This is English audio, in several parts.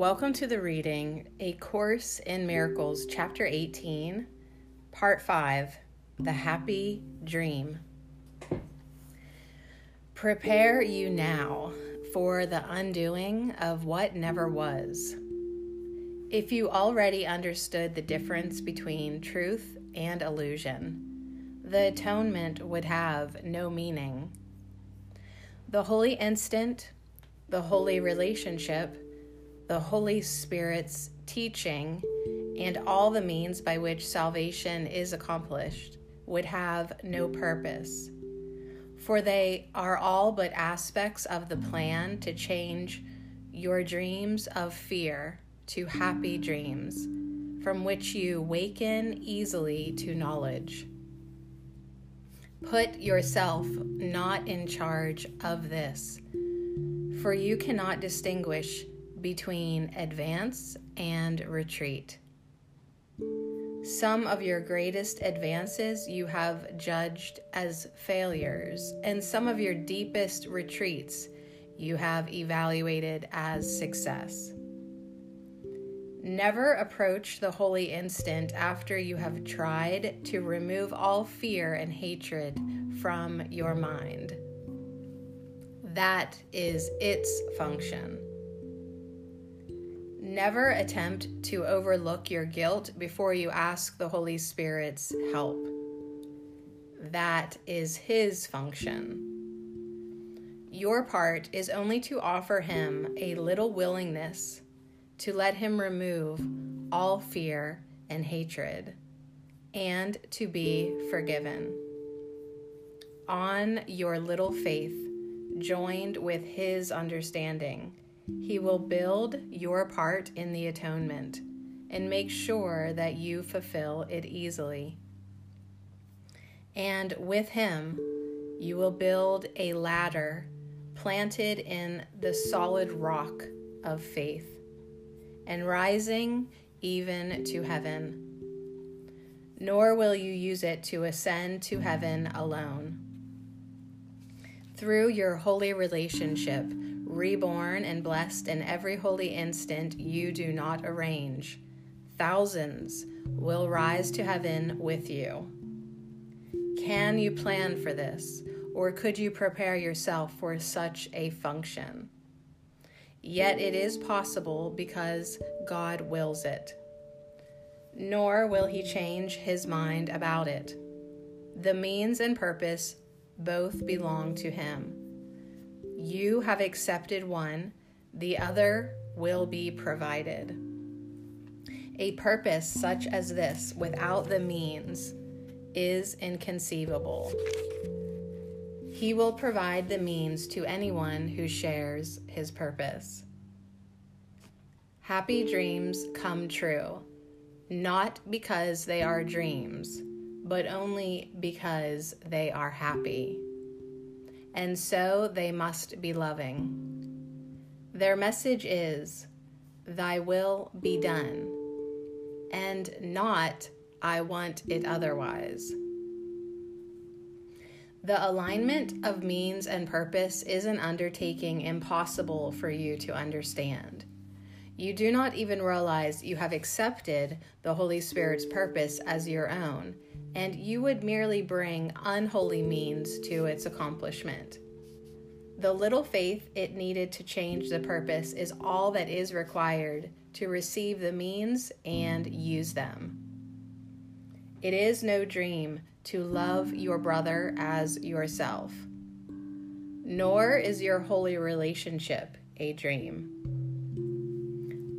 Welcome to the reading A Course in Miracles, Chapter 18, Part 5 The Happy Dream. Prepare you now for the undoing of what never was. If you already understood the difference between truth and illusion, the atonement would have no meaning. The holy instant, the holy relationship, the Holy Spirit's teaching and all the means by which salvation is accomplished would have no purpose, for they are all but aspects of the plan to change your dreams of fear to happy dreams, from which you waken easily to knowledge. Put yourself not in charge of this, for you cannot distinguish between advance and retreat. Some of your greatest advances you have judged as failures, and some of your deepest retreats you have evaluated as success. Never approach the holy instant after you have tried to remove all fear and hatred from your mind. That is its function. Never attempt to overlook your guilt before you ask the Holy Spirit's help. That is His function. Your part is only to offer Him a little willingness to let Him remove all fear and hatred and to be forgiven. On your little faith, joined with His understanding, he will build your part in the atonement and make sure that you fulfill it easily. And with Him, you will build a ladder planted in the solid rock of faith and rising even to heaven. Nor will you use it to ascend to heaven alone. Through your holy relationship, reborn and blessed in every holy instant you do not arrange. Thousands will rise to heaven with you. Can you plan for this, or could you prepare yourself for such a function? Yet it is possible because God wills it. Nor will he change his mind about it. The means and purpose both belong to him. You have accepted one, the other will be provided. A purpose such as this without the means is inconceivable. He will provide the means to anyone who shares his purpose. Happy dreams come true, not because they are dreams, but only because they are happy and so they must be loving. Their message is, Thy will be done, and not, I want it otherwise. The alignment of means and purpose is an undertaking impossible for you to understand. You do not even realize you have accepted the Holy Spirit's purpose as your own and you would merely bring unholy means to its accomplishment. The little faith it needed to change the purpose is all that is required to receive the means and use them. It is no dream to love your brother as yourself, nor is your holy relationship a dream.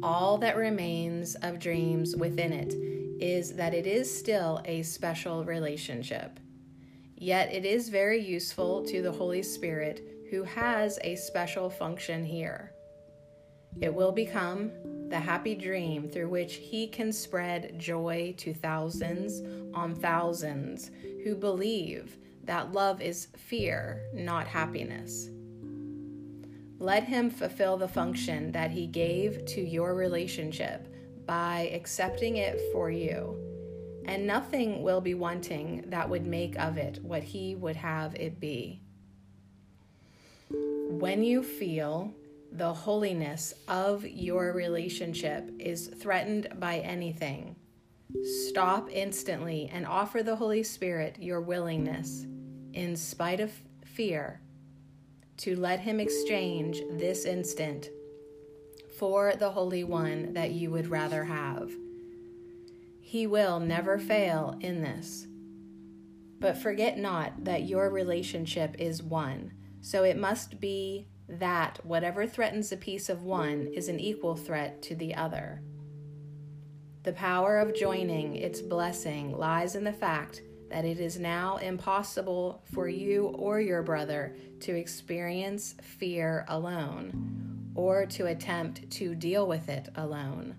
All that remains of dreams within it is that it is still a special relationship. Yet it is very useful to the Holy Spirit who has a special function here. It will become the happy dream through which he can spread joy to thousands on thousands who believe that love is fear, not happiness. Let him fulfill the function that he gave to your relationship by accepting it for you, and nothing will be wanting that would make of it what He would have it be. When you feel the holiness of your relationship is threatened by anything, stop instantly and offer the Holy Spirit your willingness, in spite of fear, to let Him exchange this instant for the Holy One that you would rather have. He will never fail in this. But forget not that your relationship is one, so it must be that whatever threatens the peace of one is an equal threat to the other. The power of joining its blessing lies in the fact that it is now impossible for you or your brother to experience fear alone or to attempt to deal with it alone.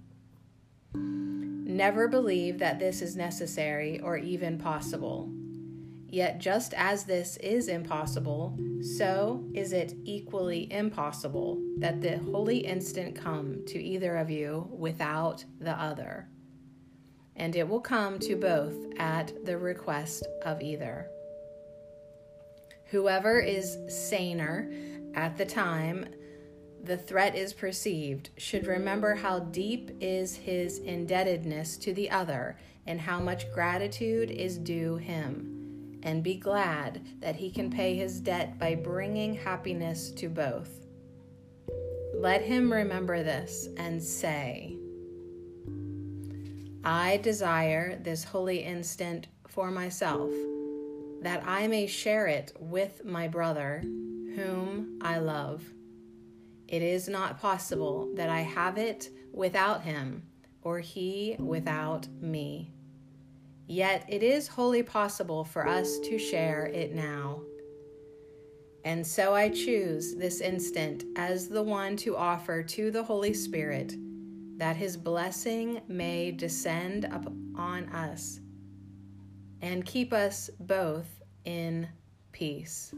Never believe that this is necessary or even possible. Yet, just as this is impossible, so is it equally impossible that the holy instant come to either of you without the other. And it will come to both at the request of either. Whoever is saner at the time the threat is perceived should remember how deep is his indebtedness to the other and how much gratitude is due him and be glad that he can pay his debt by bringing happiness to both. Let him remember this and say, I desire this holy instant for myself, that I may share it with my brother, whom I love. It is not possible that I have it without him, or he without me. Yet it is wholly possible for us to share it now. And so I choose this instant as the one to offer to the Holy Spirit that his blessing may descend upon us and keep us both in peace.